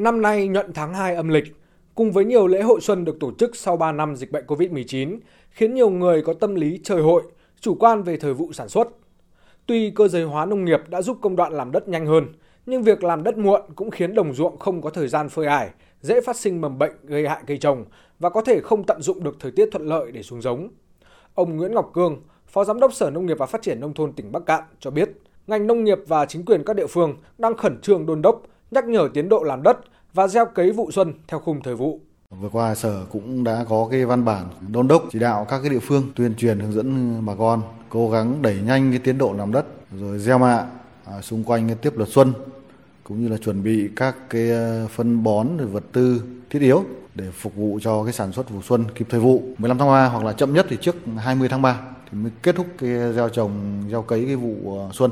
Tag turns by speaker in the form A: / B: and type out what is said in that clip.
A: Năm nay nhuận tháng 2 âm lịch, cùng với nhiều lễ hội xuân được tổ chức sau 3 năm dịch bệnh Covid-19, khiến nhiều người có tâm lý chơi hội, chủ quan về thời vụ sản xuất. Tuy cơ giới hóa nông nghiệp đã giúp công đoạn làm đất nhanh hơn, nhưng việc làm đất muộn cũng khiến đồng ruộng không có thời gian phơi ải, dễ phát sinh mầm bệnh gây hại cây trồng và có thể không tận dụng được thời tiết thuận lợi để xuống giống. Ông Nguyễn Ngọc Cương, Phó Giám đốc Sở Nông nghiệp và Phát triển Nông thôn tỉnh Bắc Cạn cho biết, ngành nông nghiệp và chính quyền các địa phương đang khẩn trương đôn đốc, nhắc nhở tiến độ làm đất và gieo cấy vụ xuân theo khung thời vụ.
B: Vừa qua Sở cũng đã có cái văn bản đôn đốc chỉ đạo các cái địa phương tuyên truyền hướng dẫn bà con cố gắng đẩy nhanh cái tiến độ làm đất rồi gieo mạ à, xung quanh cái tiếp luật xuân cũng như là chuẩn bị các cái ờ, phân bón rồi vật tư thiết yếu để phục vụ cho cái sản xuất vụ xuân kịp thời vụ 15 tháng 3 hoặc là chậm nhất thì trước 20 tháng 3 thì mới kết thúc cái gieo trồng gieo cấy cái vụ ờ, xuân